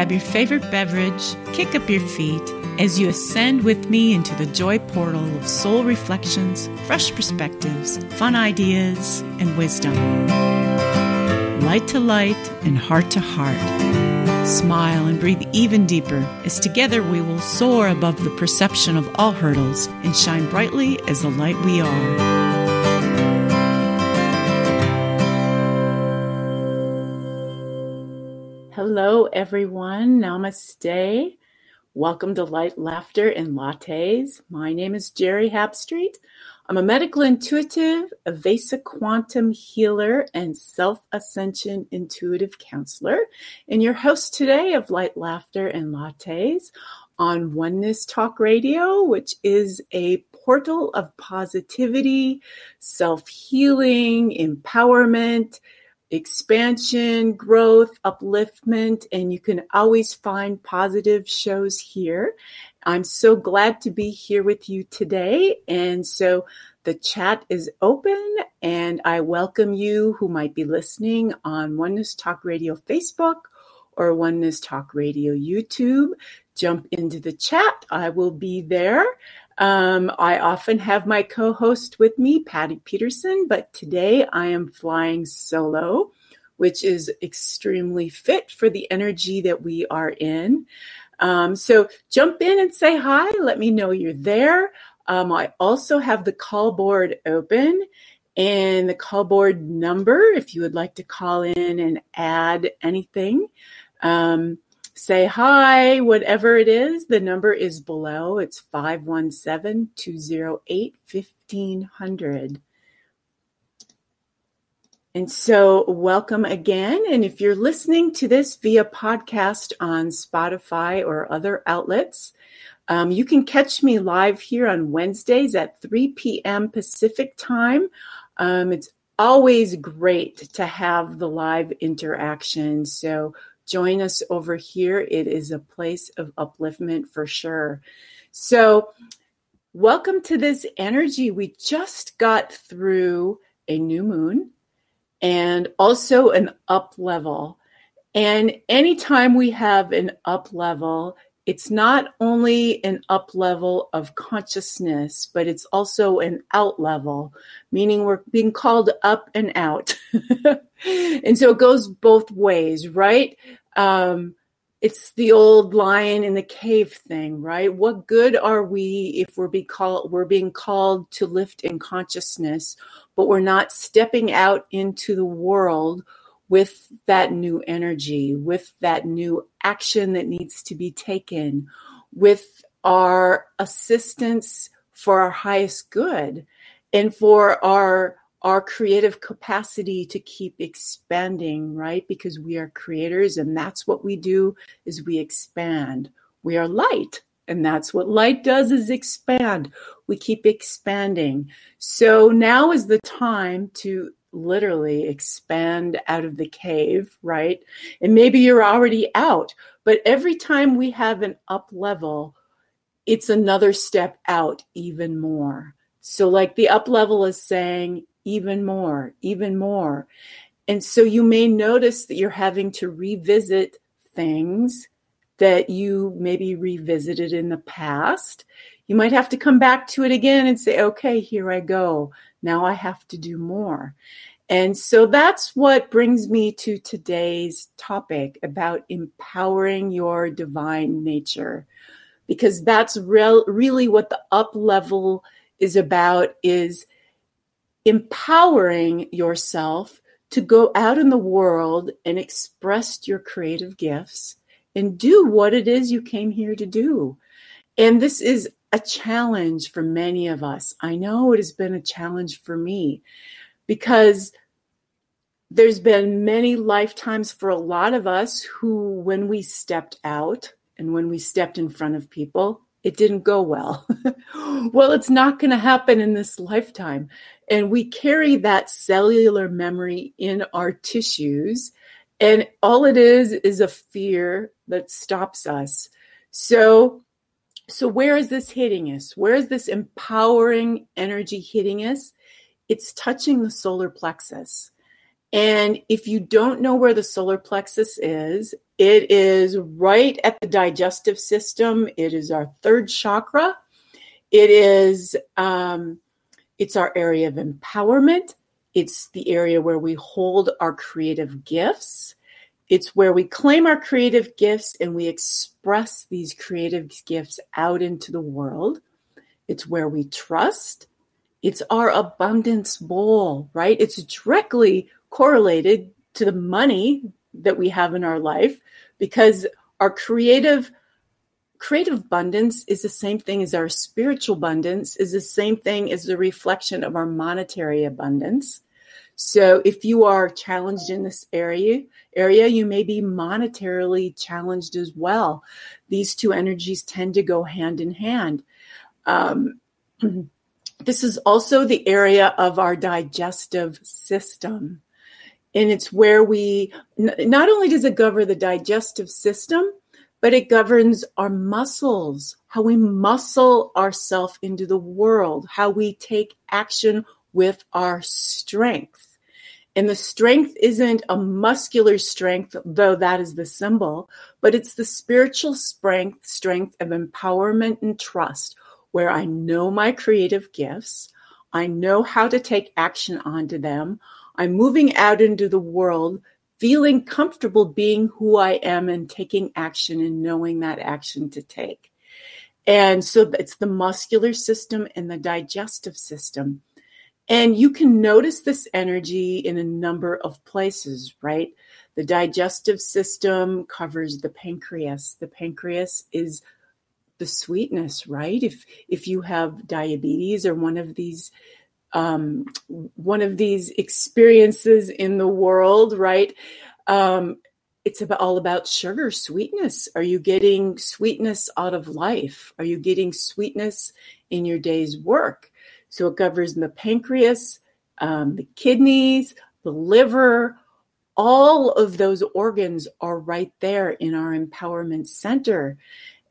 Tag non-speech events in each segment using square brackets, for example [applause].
grab your favorite beverage, kick up your feet as you ascend with me into the joy portal of soul reflections, fresh perspectives, fun ideas, and wisdom. Light to light and heart to heart. Smile and breathe even deeper as together we will soar above the perception of all hurdles and shine brightly as the light we are. Hello, everyone. Namaste. Welcome to Light, Laughter, and Lattes. My name is Jerry Hapstreet. I'm a medical intuitive, a Vesa quantum healer, and self ascension intuitive counselor, and your host today of Light, Laughter, and Lattes on Oneness Talk Radio, which is a portal of positivity, self healing, empowerment expansion, growth, upliftment, and you can always find positive shows here. I'm so glad to be here with you today. And so the chat is open, and I welcome you who might be listening on Oneness Talk Radio Facebook or Oneness Talk Radio YouTube. Jump into the chat. I will be there. Um, I often have my co host with me, Patty Peterson, but today I am flying solo, which is extremely fit for the energy that we are in. Um, so jump in and say hi. Let me know you're there. Um, I also have the call board open and the call board number if you would like to call in and add anything. Um, say hi, whatever it is. The number is below. It's 517 208 1500. And so, welcome again. And if you're listening to this via podcast on Spotify or other outlets, um, you can catch me live here on Wednesdays at 3 p.m. Pacific time. Um, it's always great to have the live interaction. So, join us over here. It is a place of upliftment for sure. So, welcome to this energy. We just got through a new moon and also an up level. And anytime we have an up level, it's not only an up level of consciousness, but it's also an out level, meaning we're being called up and out. [laughs] and so it goes both ways, right? Um, it's the old lion in the cave thing, right? What good are we if we're be called we're being called to lift in consciousness, but we're not stepping out into the world with that new energy, with that new action that needs to be taken, with our assistance for our highest good and for our our creative capacity to keep expanding, right? Because we are creators and that's what we do is we expand. We are light and that's what light does is expand. We keep expanding. So now is the time to literally expand out of the cave, right? And maybe you're already out, but every time we have an up level, it's another step out even more. So like the up level is saying, even more, even more. And so you may notice that you're having to revisit things that you maybe revisited in the past. You might have to come back to it again and say, okay, here I go. Now I have to do more. And so that's what brings me to today's topic about empowering your divine nature. Because that's real, really what the up level is about is empowering yourself to go out in the world and express your creative gifts and do what it is you came here to do. And this is a challenge for many of us. I know it has been a challenge for me because there's been many lifetimes for a lot of us who, when we stepped out and when we stepped in front of people, it didn't go well. [laughs] well, it's not going to happen in this lifetime. And we carry that cellular memory in our tissues. And all it is is a fear that stops us. So, so where is this hitting us? Where is this empowering energy hitting us? It's touching the solar plexus. And if you don't know where the solar plexus is, it is right at the digestive system. It is our third chakra. It is um, it's our area of empowerment. It's the area where we hold our creative gifts. It's where we claim our creative gifts and we express these creative gifts out into the world. It's where we trust. It's our abundance bowl, right? It's directly correlated to the money that we have in our life because our creative creative abundance is the same thing as our spiritual abundance is the same thing as the reflection of our monetary abundance. So if you are challenged in this area area you may be monetarily challenged as well. These two energies tend to go hand in hand. Um, [clears throat] this is also the area of our digestive system and it's where we not only does it govern the digestive system but it governs our muscles, how we muscle ourselves into the world, how we take action with our strength. And the strength isn't a muscular strength, though that is the symbol, but it's the spiritual strength, strength of empowerment and trust, where I know my creative gifts. I know how to take action onto them. I'm moving out into the world feeling comfortable being who I am and taking action and knowing that action to take. And so it's the muscular system and the digestive system. And you can notice this energy in a number of places, right? The digestive system covers the pancreas. The pancreas is the sweetness, right? If if you have diabetes or one of these um, one of these experiences in the world, right? Um, it's about, all about sugar, sweetness. Are you getting sweetness out of life? Are you getting sweetness in your day's work? So it covers the pancreas, um, the kidneys, the liver. All of those organs are right there in our empowerment center.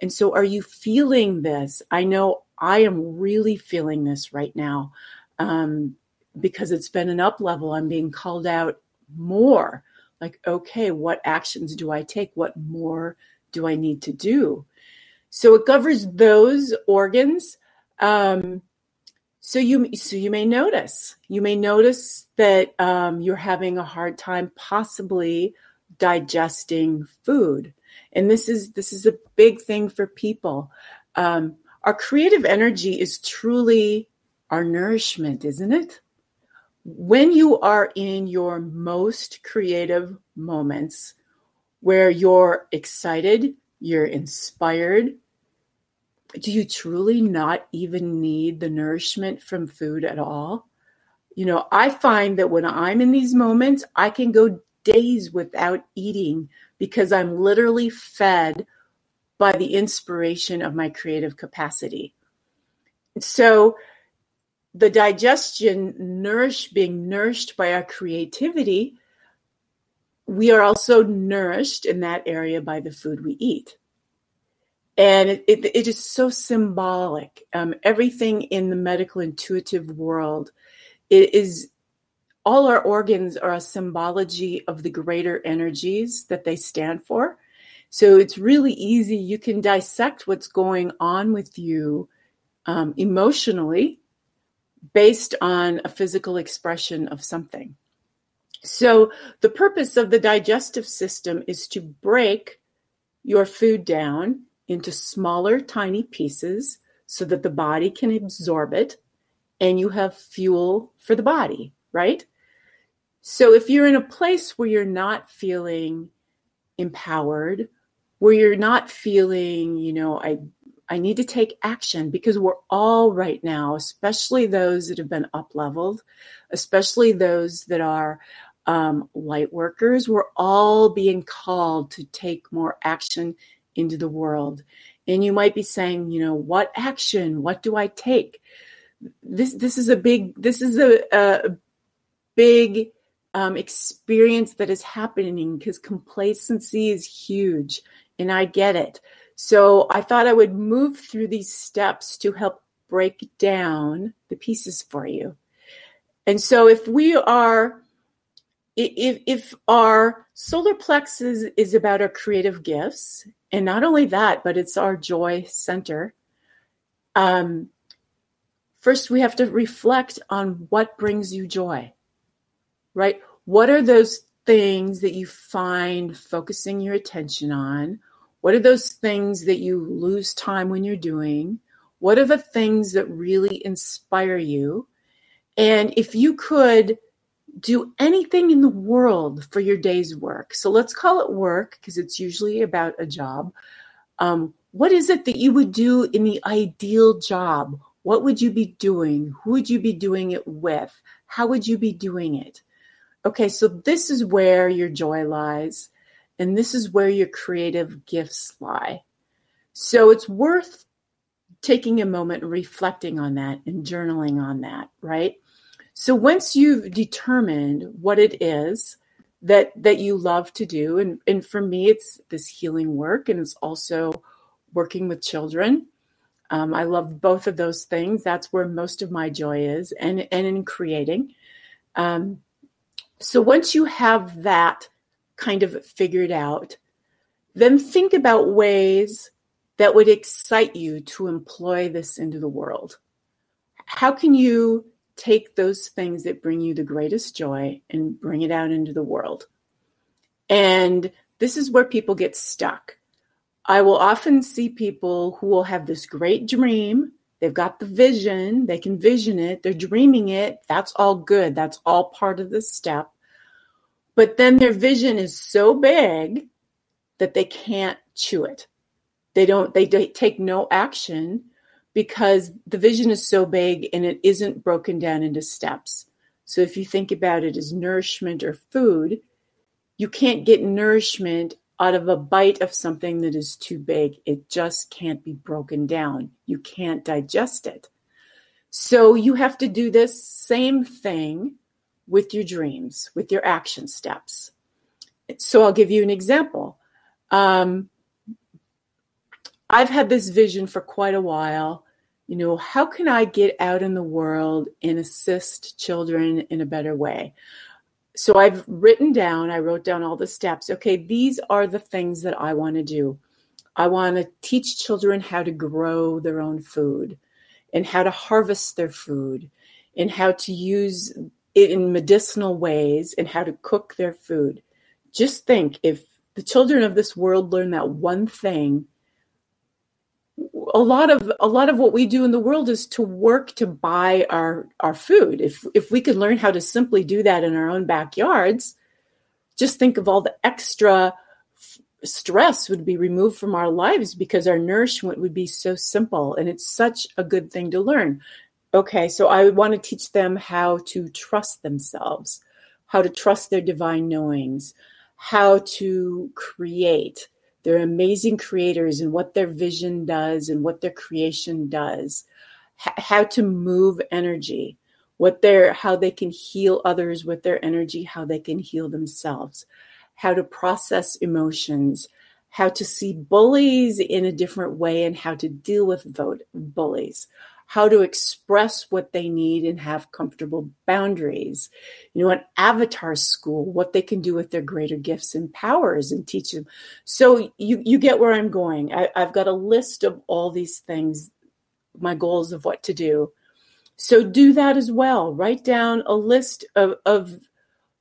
And so, are you feeling this? I know I am really feeling this right now um, because it's been an up level. I'm being called out more. Like, okay, what actions do I take? What more do I need to do? So it covers those organs. Um, so you so you may notice you may notice that um, you're having a hard time possibly digesting food, and this is this is a big thing for people. Um, our creative energy is truly our nourishment, isn't it? When you are in your most creative moments where you're excited, you're inspired, do you truly not even need the nourishment from food at all? You know, I find that when I'm in these moments, I can go days without eating because I'm literally fed by the inspiration of my creative capacity. So, the digestion nourish being nourished by our creativity we are also nourished in that area by the food we eat. And it, it, it is so symbolic. Um, everything in the medical intuitive world it is all our organs are a symbology of the greater energies that they stand for. So it's really easy. You can dissect what's going on with you um, emotionally based on a physical expression of something. So, the purpose of the digestive system is to break your food down into smaller, tiny pieces so that the body can absorb it and you have fuel for the body, right? So, if you're in a place where you're not feeling empowered, where you're not feeling, you know, I I need to take action because we're all right now, especially those that have been up leveled, especially those that are um, light workers, we're all being called to take more action into the world. And you might be saying, you know, what action? What do I take? This this is a big this is a, a big um, experience that is happening because complacency is huge, and I get it. So I thought I would move through these steps to help break down the pieces for you. And so if we are if, if our solar plexus is about our creative gifts, and not only that, but it's our joy center, um, first we have to reflect on what brings you joy, right? What are those things that you find focusing your attention on? What are those things that you lose time when you're doing? What are the things that really inspire you? And if you could do anything in the world for your day's work, so let's call it work because it's usually about a job. Um, what is it that you would do in the ideal job? What would you be doing? Who would you be doing it with? How would you be doing it? Okay, so this is where your joy lies, and this is where your creative gifts lie. So it's worth taking a moment reflecting on that and journaling on that, right? So once you've determined what it is that that you love to do, and, and for me it's this healing work and it's also working with children. Um, I love both of those things. That's where most of my joy is, and and in creating. Um, so once you have that kind of figured out, then think about ways that would excite you to employ this into the world. How can you take those things that bring you the greatest joy and bring it out into the world? And this is where people get stuck. I will often see people who will have this great dream. They've got the vision, they can vision it, they're dreaming it. That's all good. That's all part of the step. But then their vision is so big that they can't chew it. They don't, they take no action because the vision is so big and it isn't broken down into steps. So if you think about it as nourishment or food, you can't get nourishment out of a bite of something that is too big. It just can't be broken down. You can't digest it. So you have to do this same thing with your dreams, with your action steps. So I'll give you an example. Um, I've had this vision for quite a while. You know, how can I get out in the world and assist children in a better way? So I've written down, I wrote down all the steps. Okay, these are the things that I want to do. I want to teach children how to grow their own food and how to harvest their food and how to use in medicinal ways and how to cook their food. Just think if the children of this world learn that one thing, a lot of a lot of what we do in the world is to work to buy our our food. If if we could learn how to simply do that in our own backyards, just think of all the extra stress would be removed from our lives because our nourishment would be so simple and it's such a good thing to learn Okay, so I want to teach them how to trust themselves, how to trust their divine knowings, how to create. They're amazing creators and what their vision does and what their creation does. H- how to move energy, what their how they can heal others with their energy, how they can heal themselves, how to process emotions, how to see bullies in a different way and how to deal with vote, bullies how to express what they need and have comfortable boundaries. You know, an avatar school, what they can do with their greater gifts and powers and teach them. So you, you get where I'm going. I, I've got a list of all these things, my goals of what to do. So do that as well. Write down a list of, of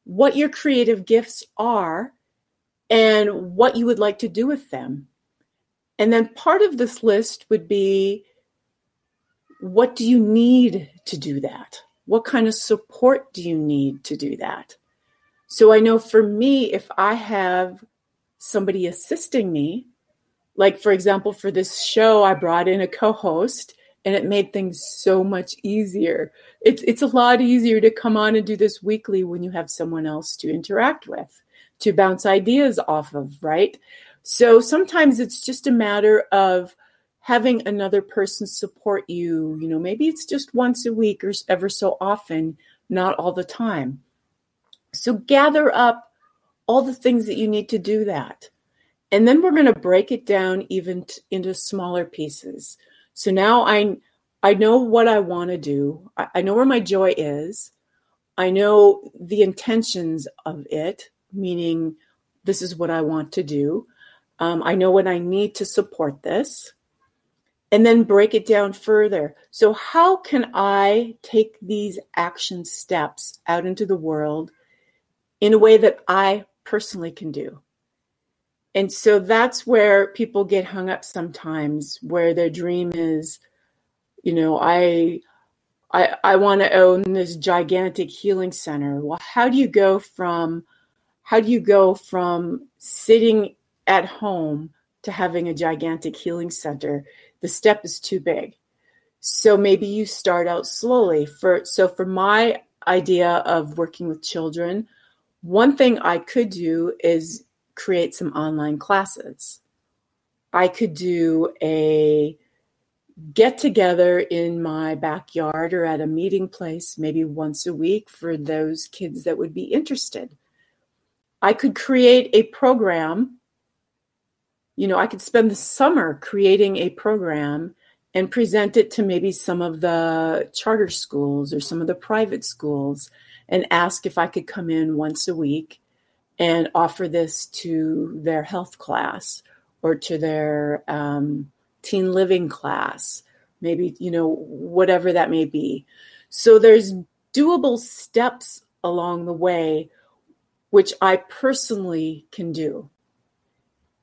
what your creative gifts are and what you would like to do with them. And then part of this list would be what do you need to do that? What kind of support do you need to do that? So I know for me, if I have somebody assisting me, like for example, for this show, I brought in a co host and it made things so much easier. It's, it's a lot easier to come on and do this weekly when you have someone else to interact with, to bounce ideas off of, right? So sometimes it's just a matter of having another person support you, you know, maybe it's just once a week or ever so often, not all the time. So gather up all the things that you need to do that. And then we're going to break it down even t- into smaller pieces. So now I I know what I want to do. I, I know where my joy is. I know the intentions of it, meaning this is what I want to do. Um, I know what I need to support this. And then break it down further. So, how can I take these action steps out into the world in a way that I personally can do? And so that's where people get hung up sometimes, where their dream is, you know, I I, I want to own this gigantic healing center. Well, how do you go from how do you go from sitting at home to having a gigantic healing center? The step is too big. So maybe you start out slowly. For so for my idea of working with children, one thing I could do is create some online classes. I could do a get together in my backyard or at a meeting place maybe once a week for those kids that would be interested. I could create a program. You know, I could spend the summer creating a program and present it to maybe some of the charter schools or some of the private schools and ask if I could come in once a week and offer this to their health class or to their um, teen living class, maybe, you know, whatever that may be. So there's doable steps along the way, which I personally can do.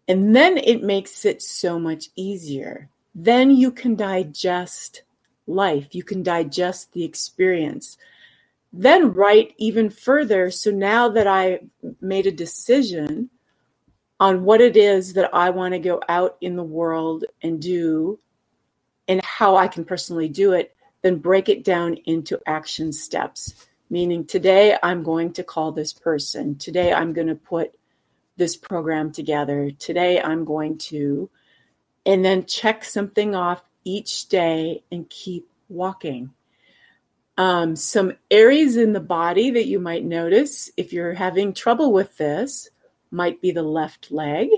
And then it makes it so much easier. Then you can digest life, you can digest the experience. Then write even further. So now that I made a decision on what it is that I want to go out in the world and do and how I can personally do it, then break it down into action steps. Meaning, today I'm going to call this person. Today I'm going to put this program together. Today I'm going to, and then check something off each day and keep walking. Um, some areas in the body that you might notice if you're having trouble with this might be the left leg,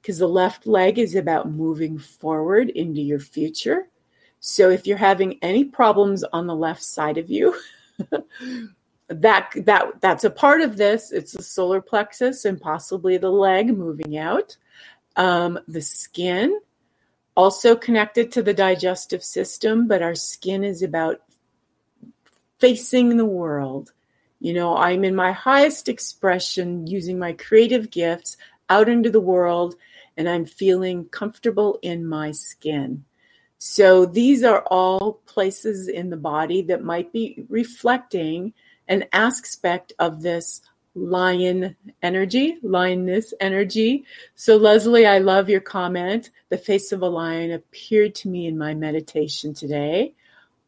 because the left leg is about moving forward into your future. So if you're having any problems on the left side of you, [laughs] that that that's a part of this. It's the solar plexus and possibly the leg moving out. Um, the skin, also connected to the digestive system, but our skin is about facing the world you know, I'm in my highest expression using my creative gifts out into the world, and I'm feeling comfortable in my skin. So these are all places in the body that might be reflecting an aspect of this lion energy, lioness energy. So, Leslie, I love your comment. The face of a lion appeared to me in my meditation today.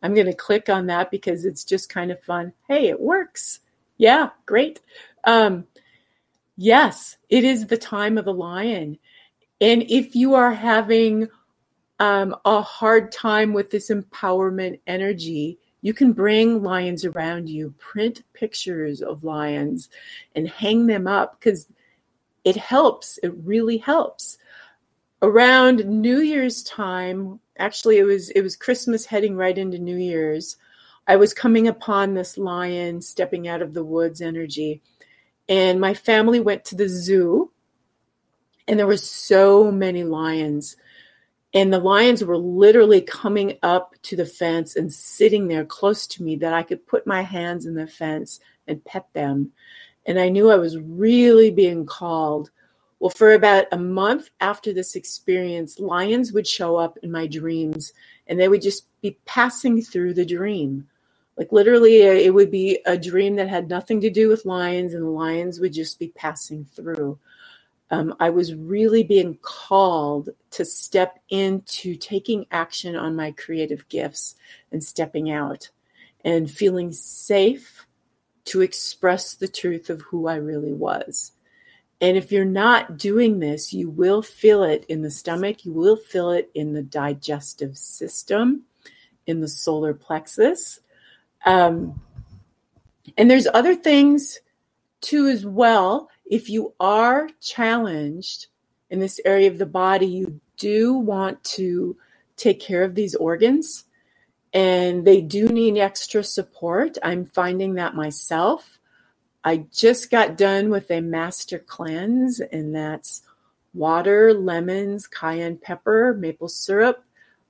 I'm going to click on that because it's just kind of fun. Hey, it works. Yeah, great. Um, yes, it is the time of the lion. And if you are having um, a hard time with this empowerment energy, you can bring lions around you, print pictures of lions, and hang them up because it helps. It really helps. Around New Year's time, actually, it was it was Christmas heading right into New Year's. I was coming upon this lion stepping out of the woods energy. And my family went to the zoo, and there were so many lions. And the lions were literally coming up to the fence and sitting there close to me that I could put my hands in the fence and pet them. And I knew I was really being called. Well, for about a month after this experience, lions would show up in my dreams and they would just be passing through the dream. Like literally, it would be a dream that had nothing to do with lions, and the lions would just be passing through. Um, I was really being called to step into taking action on my creative gifts and stepping out and feeling safe to express the truth of who I really was. And if you're not doing this, you will feel it in the stomach, you will feel it in the digestive system, in the solar plexus. Um, and there's other things too as well. If you are challenged in this area of the body, you do want to take care of these organs. and they do need extra support. I'm finding that myself. I just got done with a master cleanse, and that's water, lemons, cayenne pepper, maple syrup.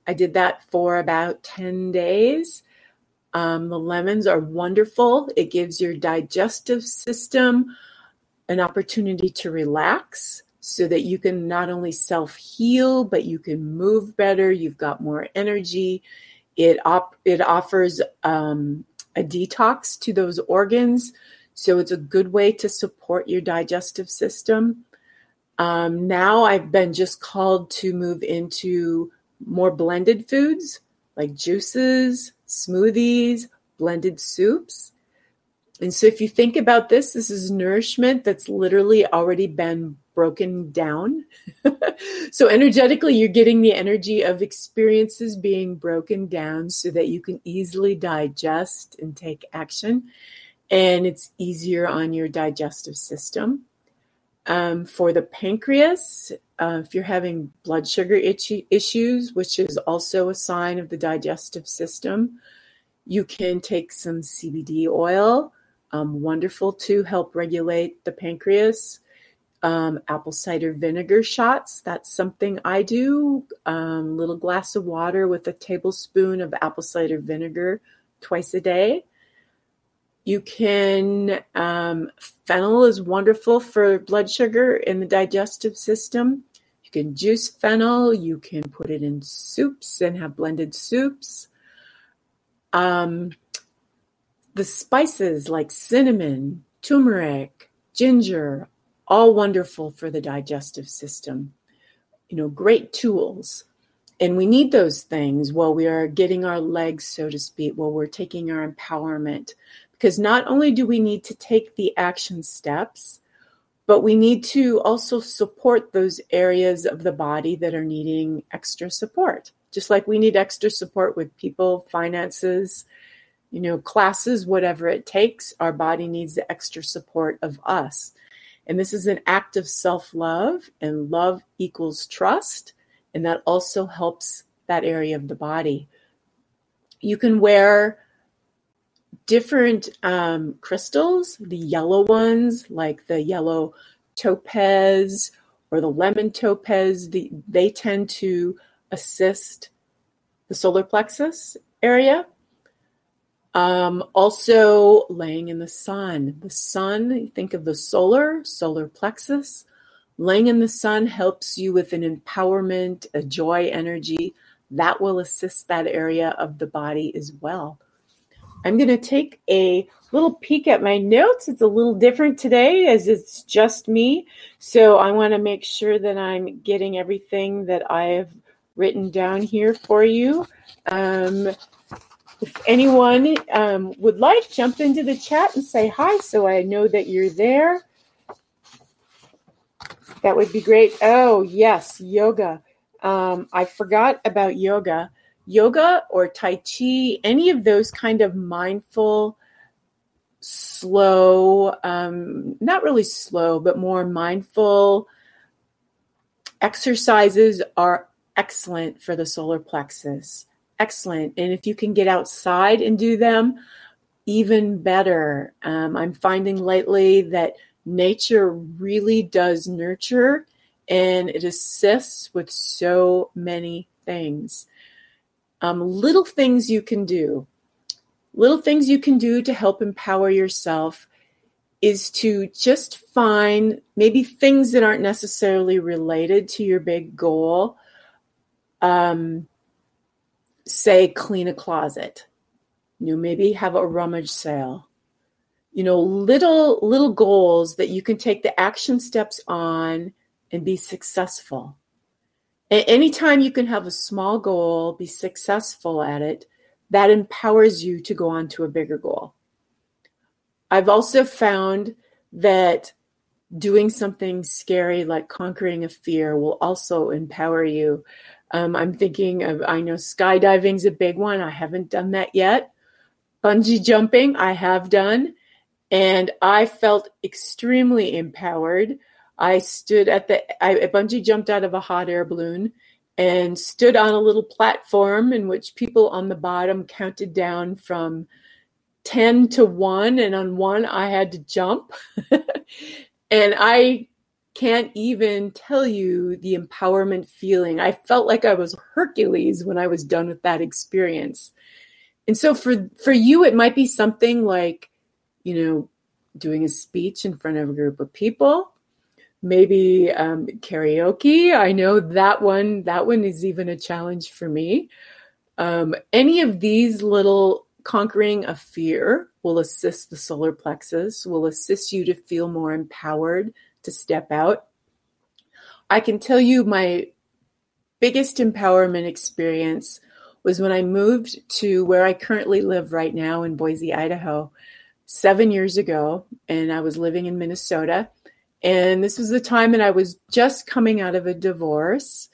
I did that for about 10 days. Um, the lemons are wonderful. It gives your digestive system an opportunity to relax so that you can not only self heal, but you can move better. You've got more energy. It op- it offers um, a detox to those organs, so it's a good way to support your digestive system. Um, now I've been just called to move into more blended foods like juices, smoothies, blended soups. And so if you think about this, this is nourishment that's literally already been broken down. [laughs] so energetically, you're getting the energy of experiences being broken down so that you can easily digest and take action. And it's easier on your digestive system. Um, for the pancreas, uh, if you're having blood sugar itchy issues, which is also a sign of the digestive system, you can take some CBD oil, um, wonderful to help regulate the pancreas. Um, apple cider vinegar shots, that's something I do. Um, little glass of water with a tablespoon of apple cider vinegar twice a day. You can, um, fennel is wonderful for blood sugar in the digestive system. You can juice fennel, you can put it in soups and have blended soups. Um, the spices like cinnamon, turmeric, ginger, all wonderful for the digestive system. You know, great tools. And we need those things while we are getting our legs, so to speak, while we're taking our empowerment. Because not only do we need to take the action steps, but we need to also support those areas of the body that are needing extra support. Just like we need extra support with people, finances, you know, classes, whatever it takes, our body needs the extra support of us. And this is an act of self love, and love equals trust. And that also helps that area of the body. You can wear different um, crystals, the yellow ones, like the yellow topaz or the lemon topaz, the, they tend to assist the solar plexus area. Um, also, laying in the sun. The sun, think of the solar, solar plexus. Laying in the sun helps you with an empowerment, a joy energy that will assist that area of the body as well. I'm going to take a little peek at my notes. It's a little different today as it's just me. So I want to make sure that I'm getting everything that I have written down here for you. Um, if anyone um, would like, jump into the chat and say hi so I know that you're there. That would be great. Oh, yes, yoga. Um, I forgot about yoga yoga or Tai Chi, any of those kind of mindful, slow, um, not really slow, but more mindful exercises are excellent for the solar plexus. Excellent. And if you can get outside and do them, even better. Um, I'm finding lately that nature really does nurture and it assists with so many things um, little things you can do. Little things you can do to help empower yourself is to just find maybe things that aren't necessarily related to your big goal. Um, say, clean a closet. You know, maybe have a rummage sale. You know, little little goals that you can take the action steps on and be successful anytime you can have a small goal, be successful at it, that empowers you to go on to a bigger goal. I've also found that doing something scary like conquering a fear will also empower you. Um, I'm thinking of, I know skydiving's a big one. I haven't done that yet. Bungee jumping, I have done. And I felt extremely empowered I stood at the, I bungee jumped out of a hot air balloon and stood on a little platform in which people on the bottom counted down from 10 to 1 and on 1 I had to jump [laughs] and I can't even tell you the empowerment feeling. I felt like I was Hercules when I was done with that experience. And so for for you it might be something like, you know, doing a speech in front of a group of people, maybe um, karaoke. I know that one that one is even a challenge for me. Um, any of these little conquering a fear will assist the solar plexus, will assist you to feel more empowered to step out. I can tell you my biggest empowerment experience was when I moved to where I currently live right now in Boise, Idaho, seven years ago. And I was living in Minnesota. And this was the time that I was just coming out of a divorce.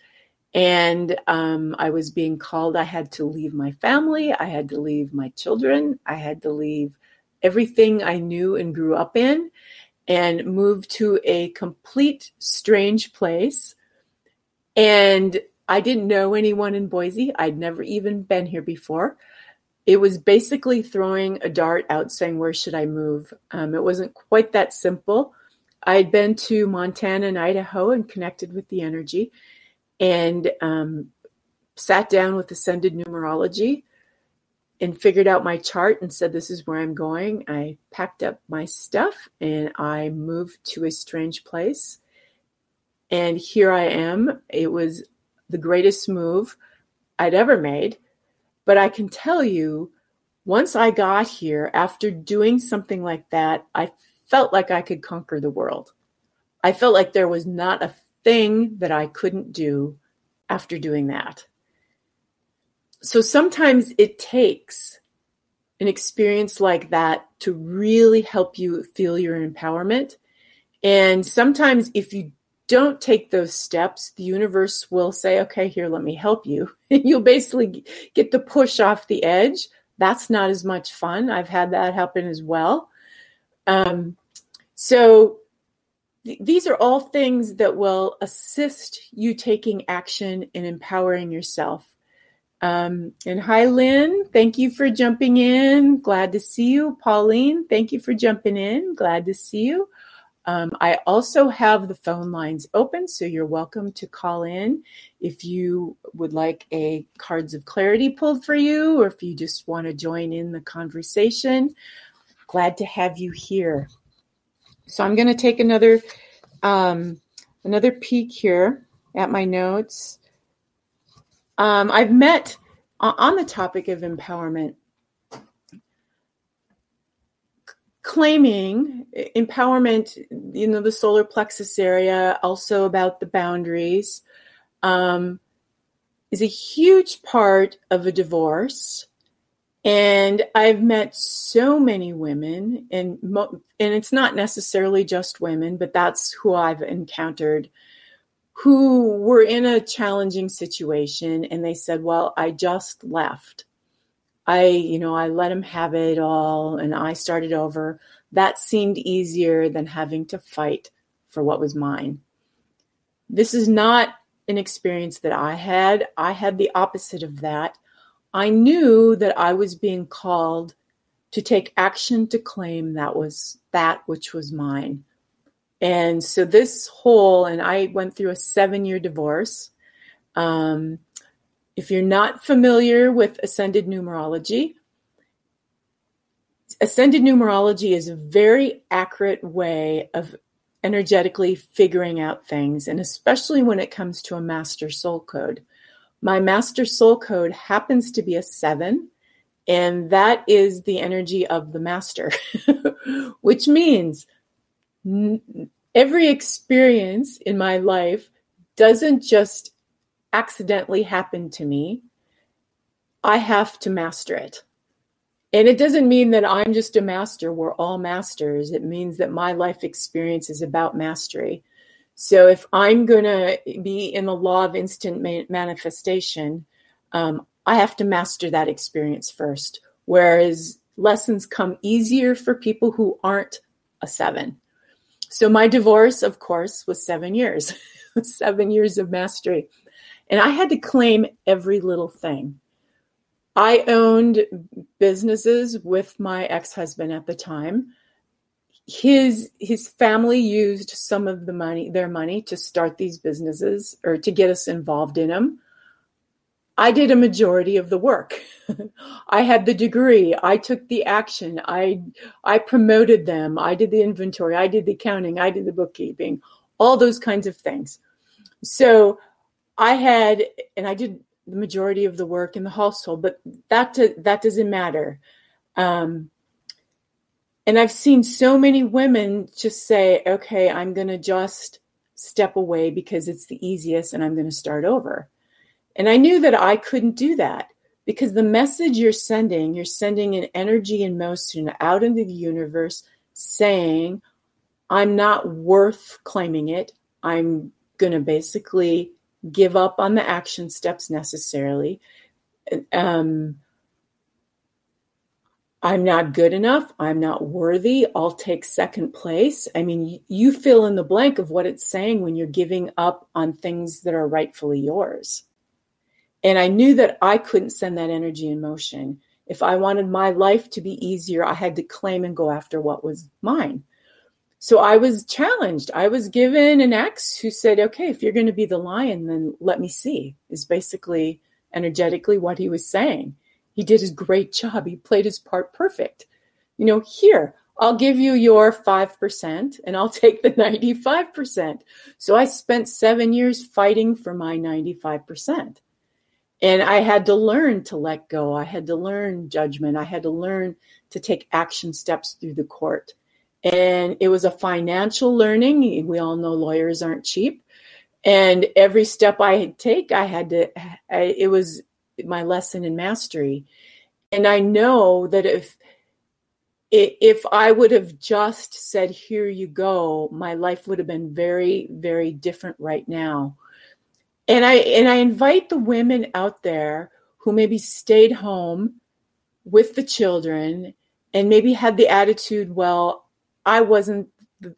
And um, I was being called, I had to leave my family, I had to leave my children, I had to leave everything I knew and grew up in and moved to a complete strange place. And I didn't know anyone in Boise. I'd never even been here before. It was basically throwing a dart out saying, Where should I move? Um, it wasn't quite that simple. I'd been to Montana and Idaho and connected with the energy and um, sat down with Ascended Numerology and figured out my chart and said, This is where I'm going. I packed up my stuff and I moved to a strange place. And here I am. It was the greatest move I'd ever made. But I can tell you, once I got here, after doing something like that, I felt like I could conquer the world. I felt like there was not a thing that I couldn't do after doing that so sometimes it takes an experience like that to really help you feel your empowerment. And sometimes if you don't take those steps, the universe will say, okay, here, let me help you. [laughs] You'll basically get the push off the edge. That's not as much fun. I've had that happen as well. Um, so th- these are all things that will assist you taking action and empowering yourself. Um, and hi, Lynn. Thank you for jumping in. Glad to see you. Pauline, thank you for jumping in. Glad to see you. Um, I also have the phone lines open, so you're welcome to call in if you would like a cards of clarity pulled for you, or if you just want to join in the conversation. Glad to have you here. So I'm going to take another um, another peek here at my notes. Um, I've met on the topic of empowerment, claiming empowerment, you know, the solar plexus area, also about the boundaries, um, is a huge part of a divorce. And I've met so many women, and mo- and it's not necessarily just women, but that's who I've encountered who were in a challenging situation and they said, Well, I just left. I, you know, I let him have it all and I started over. That seemed easier than having to fight for what was mine. This is not an experience that I had. I had the opposite of that. I knew that I was being called to take action to claim that was that which was mine. And so this whole, and I went through a seven year divorce. Um, if you're not familiar with ascended numerology, ascended numerology is a very accurate way of energetically figuring out things, and especially when it comes to a master soul code. My master soul code happens to be a seven, and that is the energy of the master, [laughs] which means every experience in my life doesn't just accidentally happen to me. I have to master it. And it doesn't mean that I'm just a master. We're all masters. It means that my life experience is about mastery. So if I'm going to be in the law of instant manifestation, um, I have to master that experience first. Whereas lessons come easier for people who aren't a seven. So my divorce, of course, was seven years, [laughs] seven years of mastery. And I had to claim every little thing. I owned businesses with my ex-husband at the time. His his family used some of the money their money to start these businesses or to get us involved in them. I did a majority of the work. [laughs] I had the degree. I took the action. I I promoted them. I did the inventory. I did the accounting. I did the bookkeeping. All those kinds of things. So I had, and I did the majority of the work in the household, but that that doesn't matter. Um, and I've seen so many women just say, "Okay, I'm going to just step away because it's the easiest, and I'm going to start over." And I knew that I couldn't do that because the message you're sending, you're sending an energy and motion out into the universe saying, I'm not worth claiming it. I'm going to basically give up on the action steps necessarily. Um, I'm not good enough. I'm not worthy. I'll take second place. I mean, you fill in the blank of what it's saying when you're giving up on things that are rightfully yours. And I knew that I couldn't send that energy in motion. If I wanted my life to be easier, I had to claim and go after what was mine. So I was challenged. I was given an ex who said, okay, if you're going to be the lion, then let me see, is basically energetically what he was saying. He did his great job. He played his part perfect. You know, here, I'll give you your 5% and I'll [laughs] take the 95%. So I spent seven years fighting for my 95%. And I had to learn to let go. I had to learn judgment. I had to learn to take action steps through the court. And it was a financial learning. We all know lawyers aren't cheap. And every step I take, I had to, I, it was my lesson in mastery. And I know that if, if I would have just said, here you go, my life would have been very, very different right now and I and I invite the women out there who maybe stayed home with the children and maybe had the attitude, well, I wasn't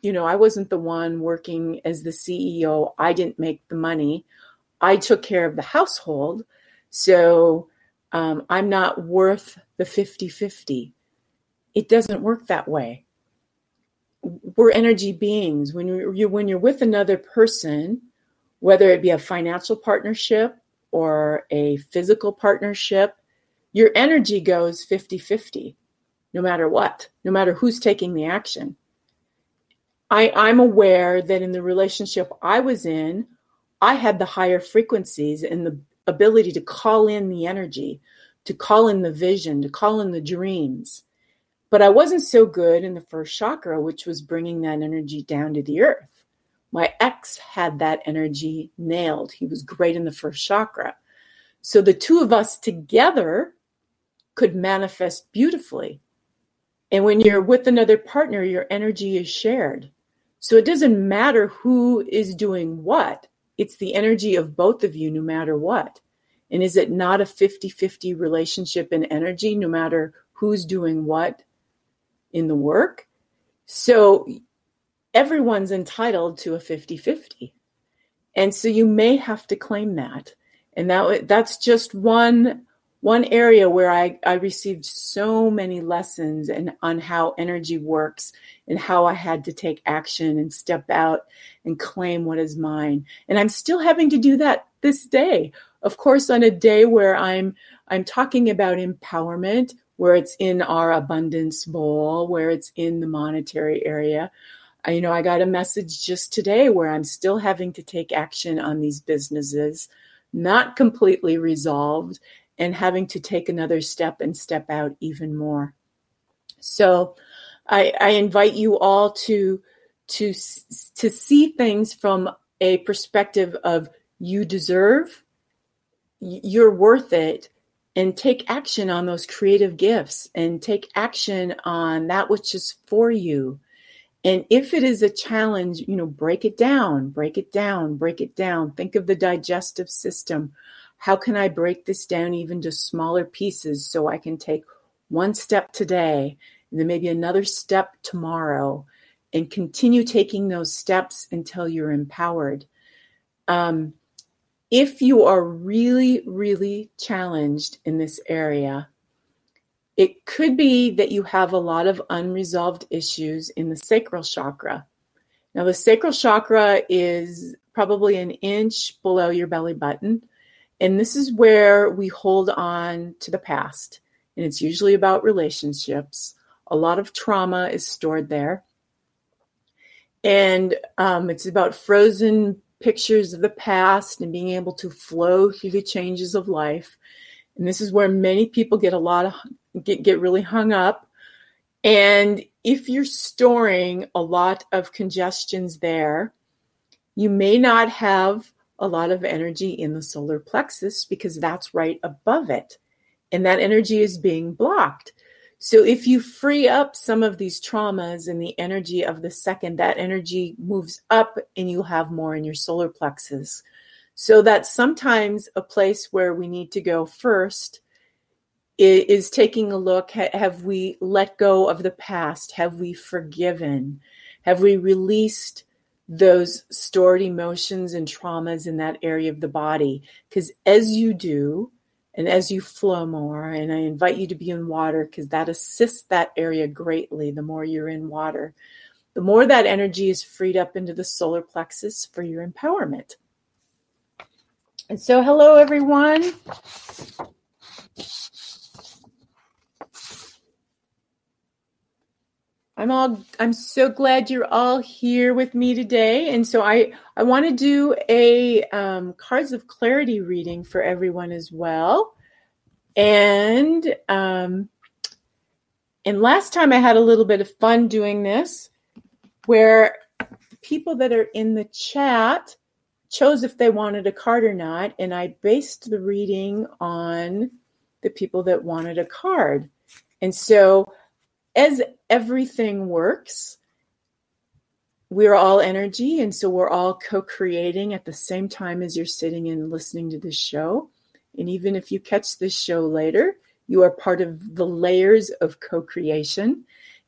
you know, I wasn't the one working as the CEO. I didn't make the money. I took care of the household. So um, I'm not worth the 50 50. It doesn't work that way. We're energy beings. When you're, when you're with another person, whether it be a financial partnership or a physical partnership, your energy goes 50 50, no matter what, no matter who's taking the action. I, I'm aware that in the relationship I was in, I had the higher frequencies and the ability to call in the energy, to call in the vision, to call in the dreams. But I wasn't so good in the first chakra, which was bringing that energy down to the earth. My ex had that energy nailed. He was great in the first chakra. So the two of us together could manifest beautifully. And when you're with another partner, your energy is shared. So it doesn't matter who is doing what, it's the energy of both of you, no matter what. And is it not a 50 50 relationship in energy, no matter who's doing what in the work? So everyone's entitled to a 50-50 and so you may have to claim that and that that's just one one area where I, I received so many lessons and on how energy works and how I had to take action and step out and claim what is mine. And I'm still having to do that this day. Of course, on a day where I'm I'm talking about empowerment, where it's in our abundance bowl, where it's in the monetary area. I, you know, I got a message just today where I'm still having to take action on these businesses, not completely resolved, and having to take another step and step out even more. So, I, I invite you all to to to see things from a perspective of you deserve, you're worth it, and take action on those creative gifts and take action on that which is for you and if it is a challenge, you know, break it down, break it down, break it down. Think of the digestive system. How can I break this down even to smaller pieces so I can take one step today and then maybe another step tomorrow and continue taking those steps until you're empowered? Um, if you are really, really challenged in this area, it could be that you have a lot of unresolved issues in the sacral chakra. Now, the sacral chakra is probably an inch below your belly button. And this is where we hold on to the past. And it's usually about relationships. A lot of trauma is stored there. And um, it's about frozen pictures of the past and being able to flow through the changes of life. And this is where many people get a lot of get, get really hung up. And if you're storing a lot of congestions there, you may not have a lot of energy in the solar plexus because that's right above it. And that energy is being blocked. So if you free up some of these traumas and the energy of the second, that energy moves up and you'll have more in your solar plexus. So that sometimes a place where we need to go first is taking a look have we let go of the past have we forgiven have we released those stored emotions and traumas in that area of the body because as you do and as you flow more, and I invite you to be in water because that assists that area greatly. The more you're in water, the more that energy is freed up into the solar plexus for your empowerment. And so, hello, everyone. I'm all I'm so glad you're all here with me today. And so I I want to do a um, cards of clarity reading for everyone as well. And um, and last time I had a little bit of fun doing this, where people that are in the chat chose if they wanted a card or not, and I based the reading on the people that wanted a card. And so as everything works, we're all energy. And so we're all co creating at the same time as you're sitting and listening to this show. And even if you catch this show later, you are part of the layers of co creation.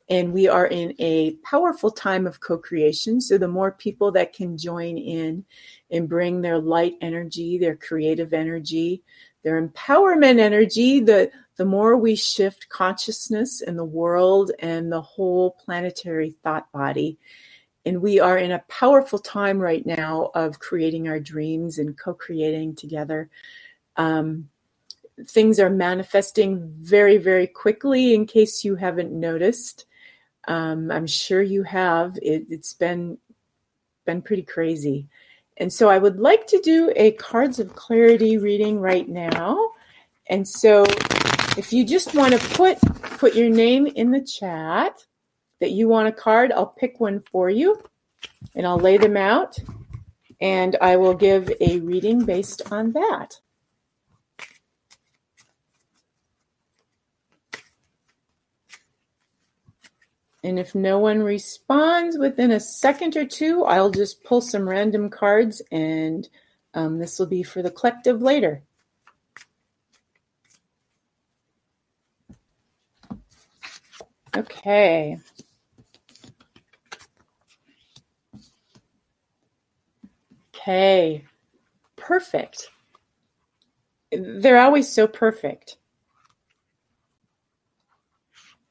And we are in a powerful time of co creation. So the more people that can join in and bring their light energy, their creative energy, their empowerment energy, the, the more we shift consciousness in the world and the whole planetary thought body. And we are in a powerful time right now of creating our dreams and co creating together. Um, things are manifesting very, very quickly in case you haven't noticed. Um, I'm sure you have. It, it's been been pretty crazy. And so I would like to do a cards of clarity reading right now. And so if you just want to put put your name in the chat that you want a card, I'll pick one for you and I'll lay them out and I will give a reading based on that. And if no one responds within a second or two, I'll just pull some random cards and um, this will be for the collective later. Okay. Okay. Perfect. They're always so perfect.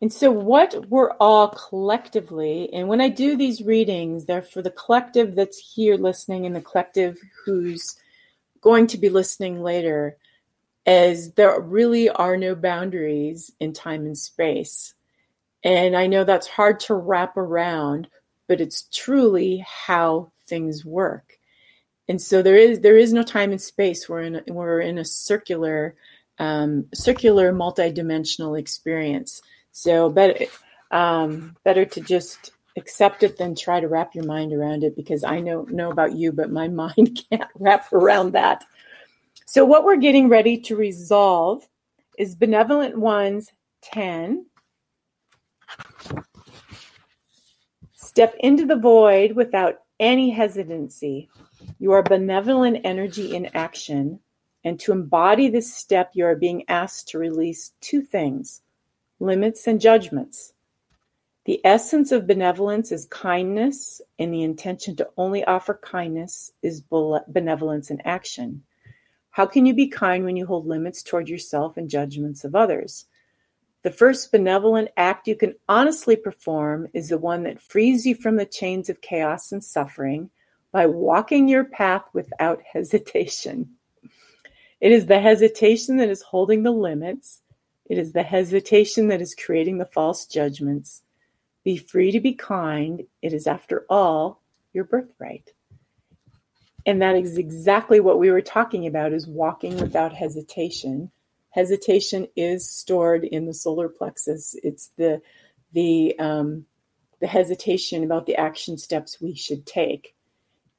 And so, what we're all collectively, and when I do these readings, they're for the collective that's here listening and the collective who's going to be listening later, as there really are no boundaries in time and space. And I know that's hard to wrap around, but it's truly how things work. And so there is there is no time and space. We're in a, we're in a circular um, circular multidimensional experience. So better um, better to just accept it than try to wrap your mind around it because I know know about you, but my [laughs] mind can't wrap around that. So what we're getting ready to resolve is benevolent ones 10 Step into the void without any hesitancy. You are benevolent energy in action, and to embody this step, you are being asked to release two things limits and judgments. The essence of benevolence is kindness, and the intention to only offer kindness is benevolence in action. How can you be kind when you hold limits toward yourself and judgments of others? The first benevolent act you can honestly perform is the one that frees you from the chains of chaos and suffering by walking your path without [laughs] hesitation. It is the hesitation that is holding the limits. It is the hesitation that is creating the false judgments. Be free to be kind. It is, after all, your birthright. And that is exactly what we were talking about is walking without hesitation hesitation is stored in the solar plexus. It's the the um, the hesitation about the action steps we should take,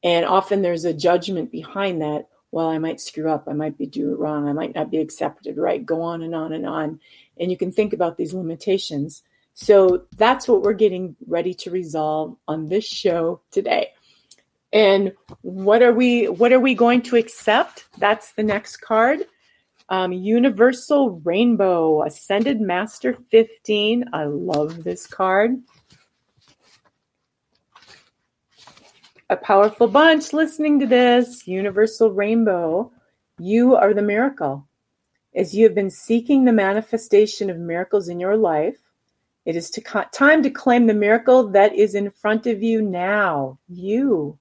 and often there's a judgment behind that. Well, I might screw up. I might be do it wrong. I might not be accepted. Right? Go on and on and on, and you can think about these limitations. So that's what we're getting ready to resolve on this show today. And what are we what are we going to accept? That's the next card. Um, Universal Rainbow Ascended Master 15. I love this card. A powerful bunch listening to this. Universal Rainbow. You are the miracle. As you have been seeking the manifestation of miracles in your life, it is to time to claim the miracle that is in front of you now. You.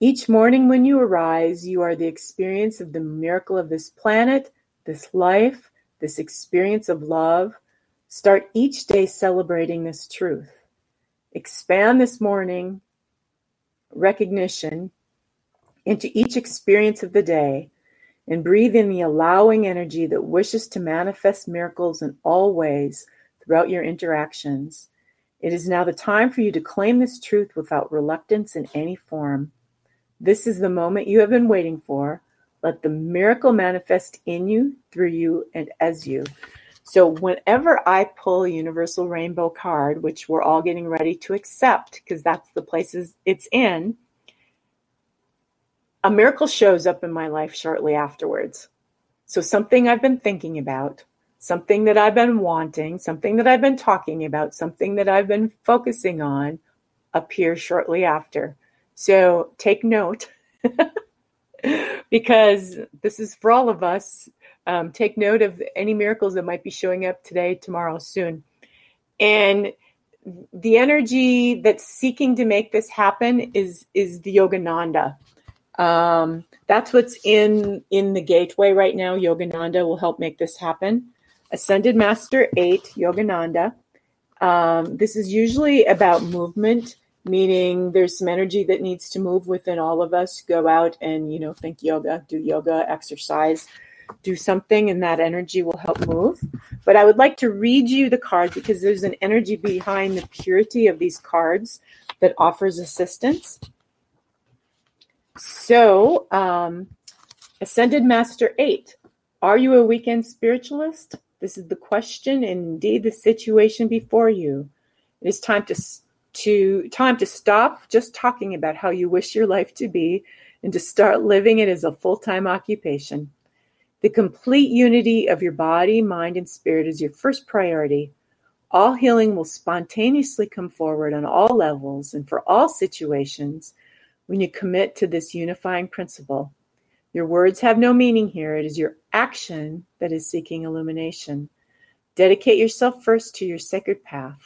Each morning when you arise, you are the experience of the miracle of this planet, this life, this experience of love. Start each day celebrating this truth. Expand this morning recognition into each experience of the day and breathe in the allowing energy that wishes to manifest miracles in all ways throughout your interactions. It is now the time for you to claim this truth without reluctance in any form. This is the moment you have been waiting for. Let the miracle manifest in you, through you, and as you. So, whenever I pull a universal rainbow card, which we're all getting ready to accept because that's the places it's in, a miracle shows up in my life shortly afterwards. So, something I've been thinking about, something that I've been wanting, something that I've been talking about, something that I've been focusing on appears shortly after. So take note [laughs] because this is for all of us. Um, take note of any miracles that might be showing up today, tomorrow, soon. And the energy that's seeking to make this happen is is the Yogananda. Um, that's what's in in the gateway right now. Yogananda will help make this happen. Ascended Master Eight, Yogananda. Um, this is usually about movement meaning there's some energy that needs to move within all of us. Go out and, you know, think yoga, do yoga, exercise, do something, and that energy will help move. But I would like to read you the card because there's an energy behind the purity of these cards that offers assistance. So, um, Ascended Master 8, are you a weekend spiritualist? This is the question and indeed the situation before you. It is time to to time to stop just talking about how you wish your life to be and to start living it as a full-time occupation. The complete unity of your body, mind, and spirit is your first priority. All healing will spontaneously come forward on all levels and for all situations when you commit to this unifying principle. Your words have no meaning here. It is your action that is seeking illumination. Dedicate yourself first to your sacred path.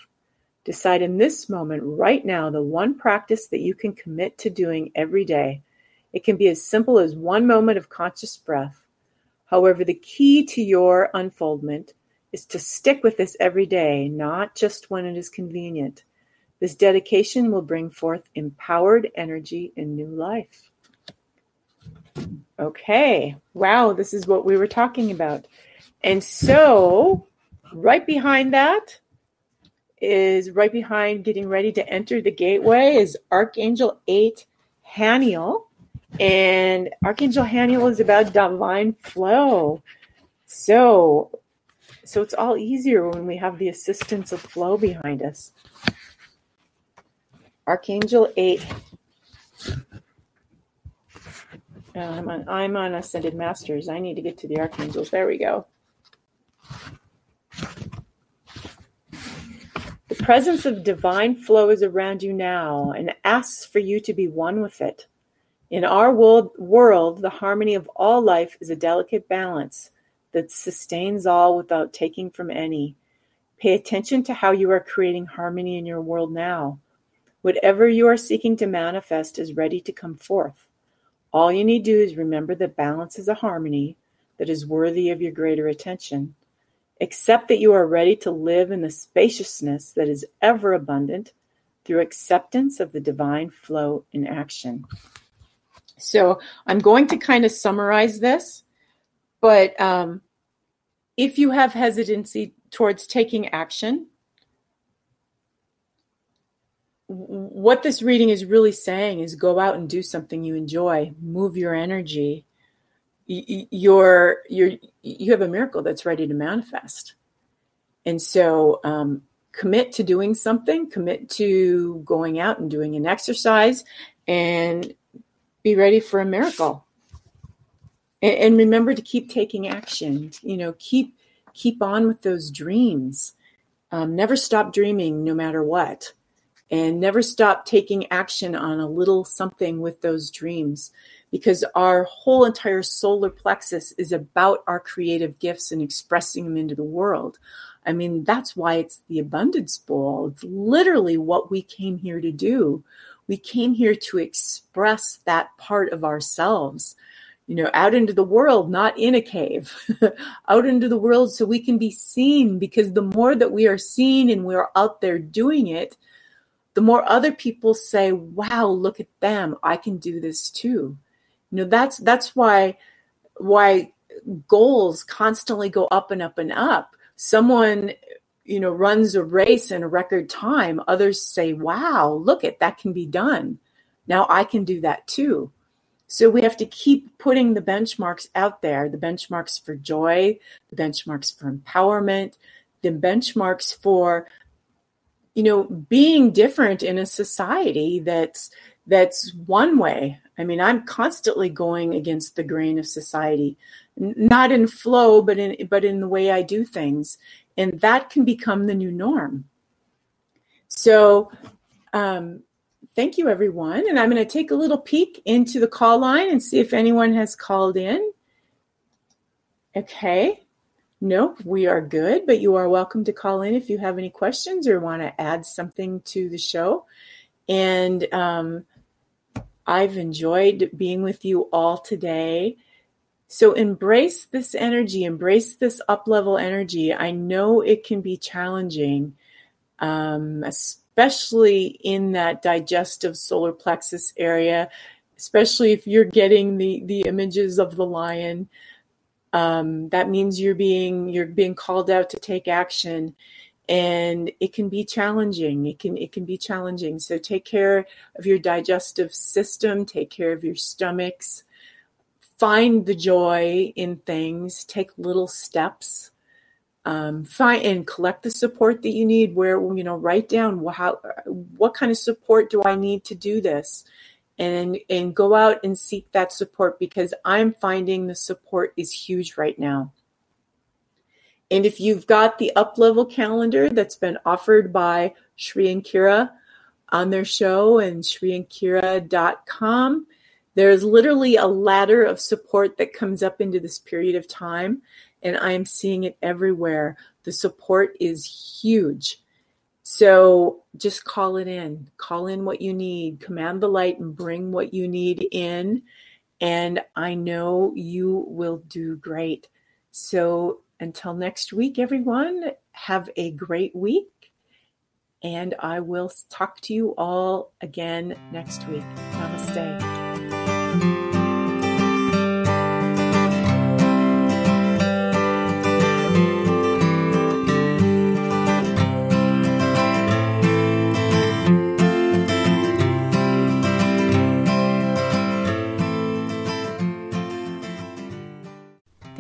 Decide in this moment, right now, the one practice that you can commit to doing every day. It can be as simple as one moment of conscious breath. However, the key to your unfoldment is to stick with this every day, not just when it is convenient. This dedication will bring forth empowered energy and new life. Okay, wow, this is what we were talking about. And so, right behind that, is right behind getting ready to enter the gateway is Archangel 8 Haniel. And Archangel Haniel is about divine flow. So so it's all easier when we have the assistance of flow behind us. Archangel 8. Um, I'm on, I'm on Ascended Masters. I need to get to the Archangels. There we go. The presence of divine flow is around you now and asks for you to be one with it. In our world, world, the harmony of all life is a delicate balance that sustains all without taking from any. Pay attention to how you are creating harmony in your world now. Whatever you are seeking to manifest is ready to come forth. All you need to do is remember that balance is a harmony that is worthy of your greater attention. Accept that you are ready to live in the spaciousness that is ever abundant through acceptance of the divine flow in action. So I'm going to kind of summarize this, but um, if you have hesitancy towards taking action, what this reading is really saying is go out and do something you enjoy, move your energy. You're, you're, you have a miracle that's ready to manifest. And so um, commit to doing something, commit to going out and doing an exercise, and be ready for a miracle. And, remember to keep taking action. You know, keep keep on with those dreams. Um, never stop dreaming, no matter what, and never stop taking action on a little something with those dreams. Because our whole entire solar plexus is about our creative gifts and expressing them into the world. I mean, that's why it's the abundance ball It's literally what we came here to do we came here to express that part of ourselves you know out into the world not in a cave [laughs] out into the world so we can be seen because the more that we are seen and we're out there doing it the more other people say wow look at them. I can do this too. You know that's that's why why goals constantly go up and up and up. Someone you know runs a race in a record time others say wow look at that can be done. Now i can do that too. So we have to keep putting the benchmarks out there the benchmarks for joy the benchmarks for empowerment the benchmarks for you know being different in a society that's that's one way. I mean i'm constantly going against the grain of society not in flow but in but in the way i do things and that can become the new norm. So, um, thank you, everyone. And I'm going to take a little peek into the call line and see if anyone has called in. Okay. Nope, we are good, but you are welcome to call in if you have any questions or want to add something to the show. And um, I've enjoyed being with you all today. So embrace this energy, embrace this up level energy. I know it can be challenging, um, especially in that digestive solar plexus area, especially if you're getting the, the images of the lion. Um, that means you're being you're being called out to take action and it can be challenging it can it can be challenging so take care of your digestive system take care of your stomachs find the joy in things, take little steps, um, find and collect the support that you need. Where you know, write down how what kind of support do I need to do this, and and go out and seek that support because I'm finding the support is huge right now. And if you've got the up level calendar that's been offered by Shri and Kira on their show and shriandkira.com, there's literally a ladder of support that comes up into this period of time, and I'm seeing it everywhere. The support is huge. So just call it in. Call in what you need. Command the light and bring what you need in. And I know you will do great. So until next week, everyone, have a great week. And I will talk to you all again next week. Namaste.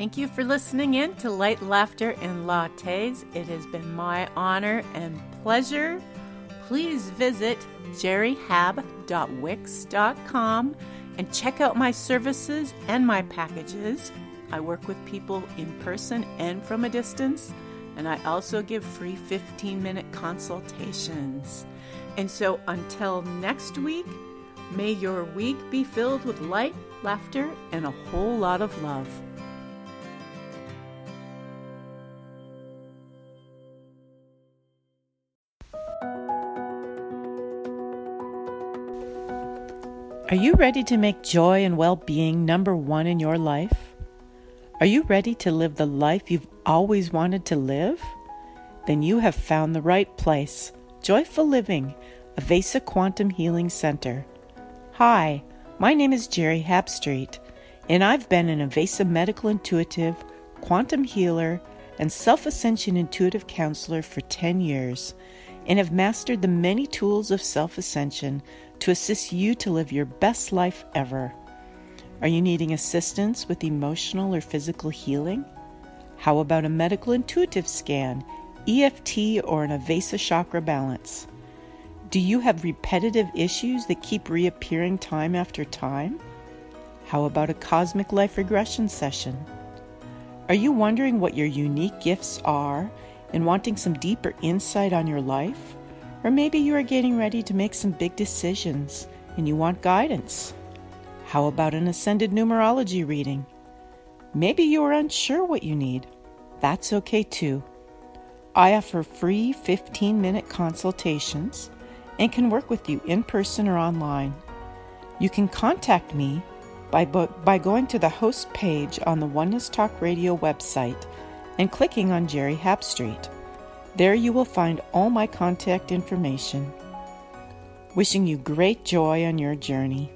Thank you for listening in to Light, Laughter, and Lattes. It has been my honor and pleasure. Please visit jerryhab.wix.com and check out my services and my packages. I work with people in person and from a distance, and I also give free 15 minute consultations. And so until next week, May your week be filled with light, laughter, and a whole lot of love. Are you ready to make joy and well being number one in your life? Are you ready to live the life you've always wanted to live? Then you have found the right place Joyful Living, Avesa Quantum Healing Center. Hi, my name is Jerry Hapstreet, and I've been an Avesa medical intuitive, quantum healer, and self ascension intuitive counselor for 10 years, and have mastered the many tools of self ascension to assist you to live your best life ever. Are you needing assistance with emotional or physical healing? How about a medical intuitive scan, EFT, or an Avesa chakra balance? Do you have repetitive issues that keep reappearing time after time? How about a cosmic life regression session? Are you wondering what your unique gifts are and wanting some deeper insight on your life? Or maybe you are getting ready to make some big decisions and you want guidance. How about an ascended numerology reading? Maybe you are unsure what you need. That's okay too. I offer free 15 minute consultations and can work with you in person or online. You can contact me by, by going to the host page on the Oneness Talk Radio website and clicking on Jerry Hapstreet. There you will find all my contact information. Wishing you great joy on your journey.